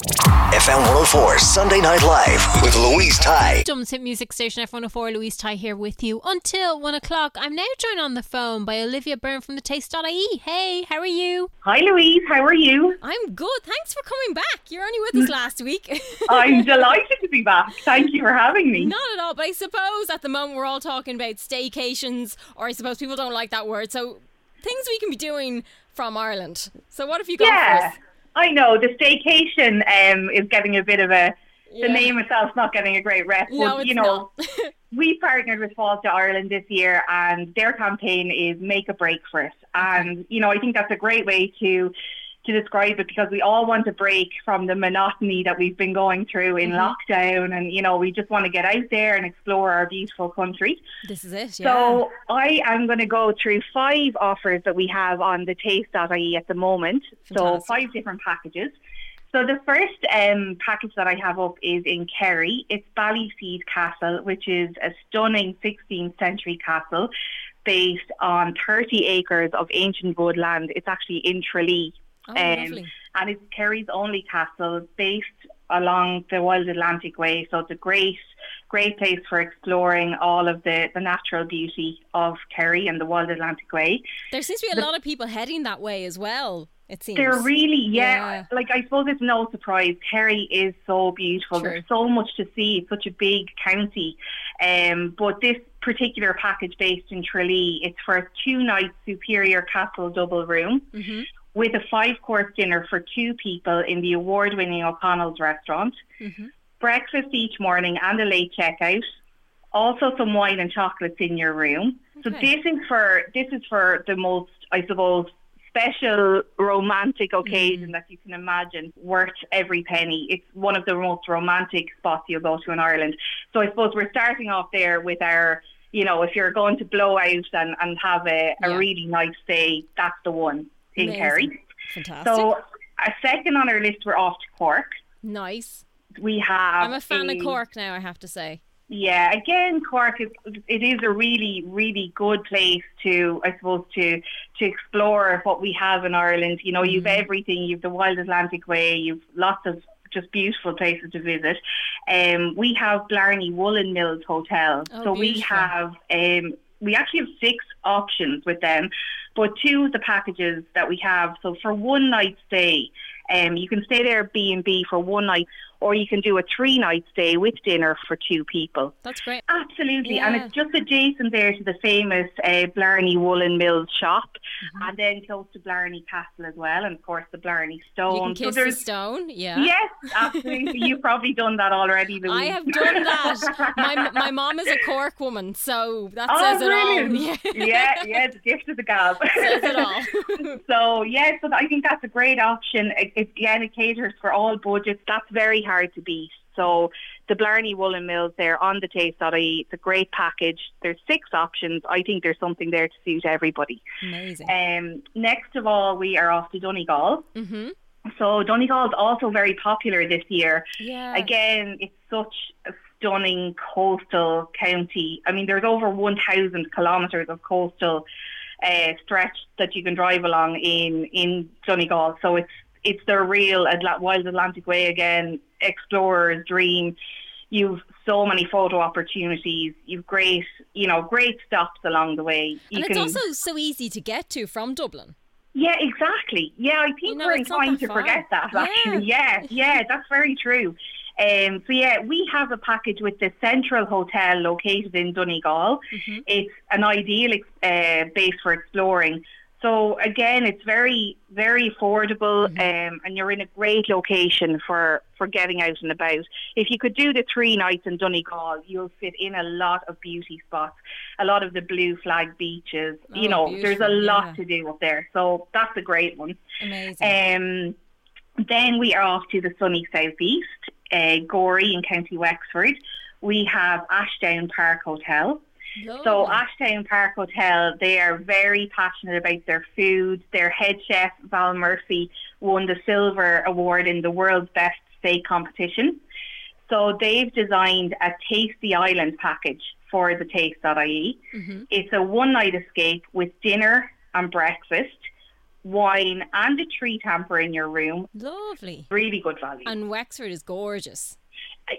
FM 104 Sunday Night Live with Louise Ty. Dublin Hit Music Station F104, Louise Ty here with you until one o'clock. I'm now joined on the phone by Olivia Byrne from the Taste.ie. Hey, how are you? Hi Louise, how are you? I'm good. Thanks for coming back. You're only with us mm. last week. I'm delighted to be back. Thank you for having me. Not at all, but I suppose at the moment we're all talking about staycations, or I suppose people don't like that word. So things we can be doing from Ireland. So what have you got yeah, for us? I know the staycation um, is getting a bit of a. Yeah. The name itself's not getting a great rep, No, but it's you know, we partnered with Fáilte Ireland this year, and their campaign is "Make a Break for It," and you know, I think that's a great way to to describe it because we all want to break from the monotony that we've been going through in Mm-hmm. lockdown, and you know, we just want to get out there and explore our beautiful country. This is it. Yeah. So I am going to go through five offers that we have on the taste.ie at the moment. So five different packages. So the first um, package that I have up is in Kerry. It's Ballyseede Castle, which is a stunning 16th century castle based on 30 acres of ancient woodland. It's actually in Tralee. Oh, um, and it's Kerry's only castle based along the Wild Atlantic Way. So it's a great, great place for exploring all of the, the natural beauty of Kerry and the Wild Atlantic Way. There seems to be a lot of people heading that way as well. It seems. They're really, yeah, Yeah. like I suppose it's no surprise. Kerry is so beautiful. There's so much to see. It's such a big county. Um, but this particular package based in Tralee, it's for a two night superior castle double room. Mhm. With a five course dinner for two people in the award winning O'Connell's restaurant, Mhm. breakfast each morning and a late checkout, also some wine and chocolates in your room. So this is for this is for the most I suppose special romantic occasion that you can imagine worth every penny. It's one of the most romantic spots you'll go to in Ireland. So I suppose we're starting off there with our you know, if you're going to blow out and, and have a, a Yeah. really nice day, that's the one in Amazing. Kerry. Fantastic. So a second on our list, we're off to Cork. nice. We have. I'm a fan of Cork now. I have to say. Yeah, again, Cork is it is a really really good place to I suppose to to explore what we have in Ireland. You know, you've Mm-hmm. everything. You've the Wild Atlantic Way. You've lots of just beautiful places to visit. Um, we have Blarney Woolen Mills Hotel. Oh, so we have um, we actually have six options with them, but two of the packages that we have. So for one night stay, um, you can stay there B and B for one night, or you can do a three night stay with dinner for two people. That's great. Absolutely, and it's just adjacent there to the famous uh, Blarney Woolen Mills shop, Mm-hmm. and then close to Blarney Castle as well, and of course the Blarney You Stone. can kiss the stone. Yeah. Yes, absolutely. You've probably done that already, Louise. I have done that. My my mom is a Cork woman, so that Oh, says it all. Yeah. yeah, yeah, the gift of the gab. says it all. so yeah, so I think that's a great option. It, it, again, it caters for all budgets. That's very hard to beat. So the Blarney Woolen Mills there on the taste.ie, it's a great package. There's six options. I think there's something there to suit everybody. Amazing. Um, next of all, we are off to Donegal. Mhm. So Donegal is also very popular this year. Yeah. Again, it's such a stunning coastal county. I mean, there's over 1,000 kilometres of coastal uh, stretch that you can drive along in in Donegal. So it's it's their real Wild Atlantic Way again, explorer's dream. You've so many photo opportunities. You've great, you know, great stops along the way. You and it's also so easy to get to from Dublin. Yeah, exactly. Yeah, I think You know, we're inclined to far. forget that. Yeah. Actually, yeah, yeah, that's very true. Um, so yeah, we have a package with the Central Hotel located in Donegal. Mm-hmm. It's an ideal ex- uh, base for exploring. So again, it's very, very affordable, Mm-hmm. um, and you're in a great location for for getting out and about. If you could do the three nights in Donegal, you'll fit in a lot of beauty spots, a lot of the blue flag beaches. you Oh, know, there's a lot yeah. to do up there. So that's a great one. Amazing. Um, then we are off to the sunny southeast, uh, Gorey in County Wexford. We have Ashdown Park Hotel. So. Ashdown Park Hotel, they are very passionate about their food. Their head chef Val Murphy won the silver award in the world's best steak competition. So they've designed a Tasty Island package for the Taste.ie. Mm-hmm. It's a one night escape with dinner and breakfast, wine and a tree tamper in your room. Lovely. Really good value. And Wexford is gorgeous.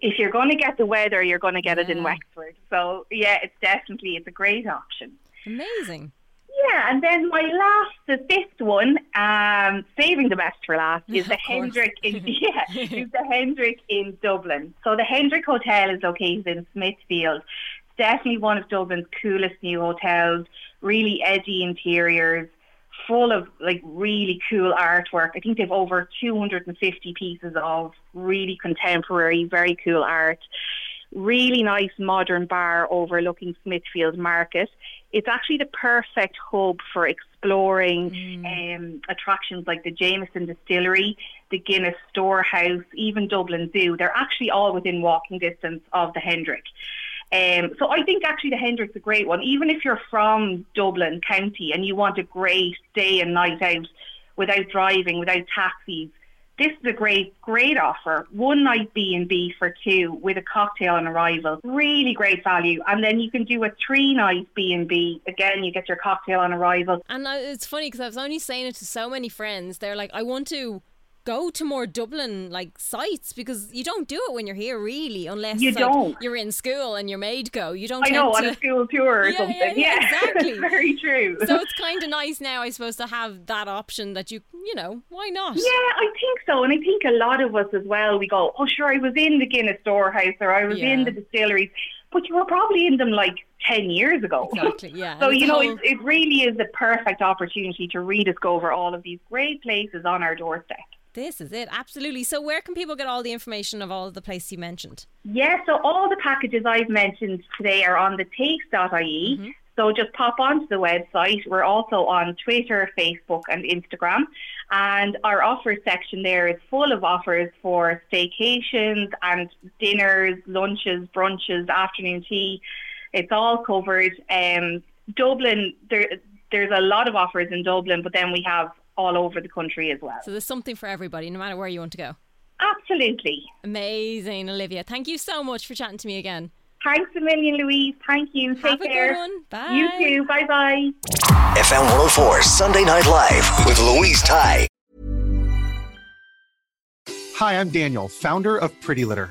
If you're going to get the weather, you're going to get it in Wexford. So yeah, it's definitely it's a great option. Amazing. Yeah, and then my last, the fifth one, um, saving the best for last, is the Hendrick in yeah, is the Hendrick in Dublin. So the Hendrick Hotel is located in Smithfield. It's definitely one of Dublin's coolest new hotels. Really edgy interiors, full of like really cool artwork. I think they've over 250 pieces of really contemporary, very cool art really nice modern bar overlooking Smithfield Market. It's actually the perfect hub for exploring um, attractions like the Jameson Distillery, the Guinness Storehouse, even Dublin Zoo. They're actually all within walking distance of the Hendrick. Um, so I think actually the Hendrick's a great one. Even if you're from Dublin County and you want a great day and night out without driving, without taxis, this is a great, great offer. One night B and B for two with a cocktail on arrival. Really great value. And then you can do a three night B and B. Again, you get your cocktail on arrival. And it's funny because I was only saying it to so many friends. They're like, I want to go to more Dublin like sites because you don't do it when you're here really unless You like, don't. you're in school and you're made go. You don't I know on a to school tour or Yeah, something. yeah, yeah, exactly. very true. So it's kind of nice now, I suppose, to have that option that you, you know, why not? Yeah, I think so. And I think a lot of us as well, we go, oh, sure, I was in the Guinness Storehouse or I was Yeah. in the distilleries, but you were probably in them like 10 years ago. Exactly, yeah. So, you know, whole- it, it really is the perfect opportunity to rediscover all of these great places on our doorstep. This is it, absolutely. So where can people get all the information of all the places you mentioned? Yeah, so all the packages I've mentioned today are on the taste.ie. So just pop onto the website. We're also on Twitter, Facebook, and Instagram. And our offers section there is full of offers for staycations and dinners, lunches, brunches, afternoon tea. It's all covered. Um, Dublin, there, there's a lot of offers in Dublin, but then we have all over the country as well. So there's something for everybody, no matter where you want to go. Absolutely. Amazing, Olivia. Thank you so much for chatting to me again. Thanks a million, Louise. Thank you. Take Have a care. good one. Bye. You too. Bye bye. FM 104 Sunday Night Live with Louise Ty. Hi, I'm Daniel, founder of Pretty Litter.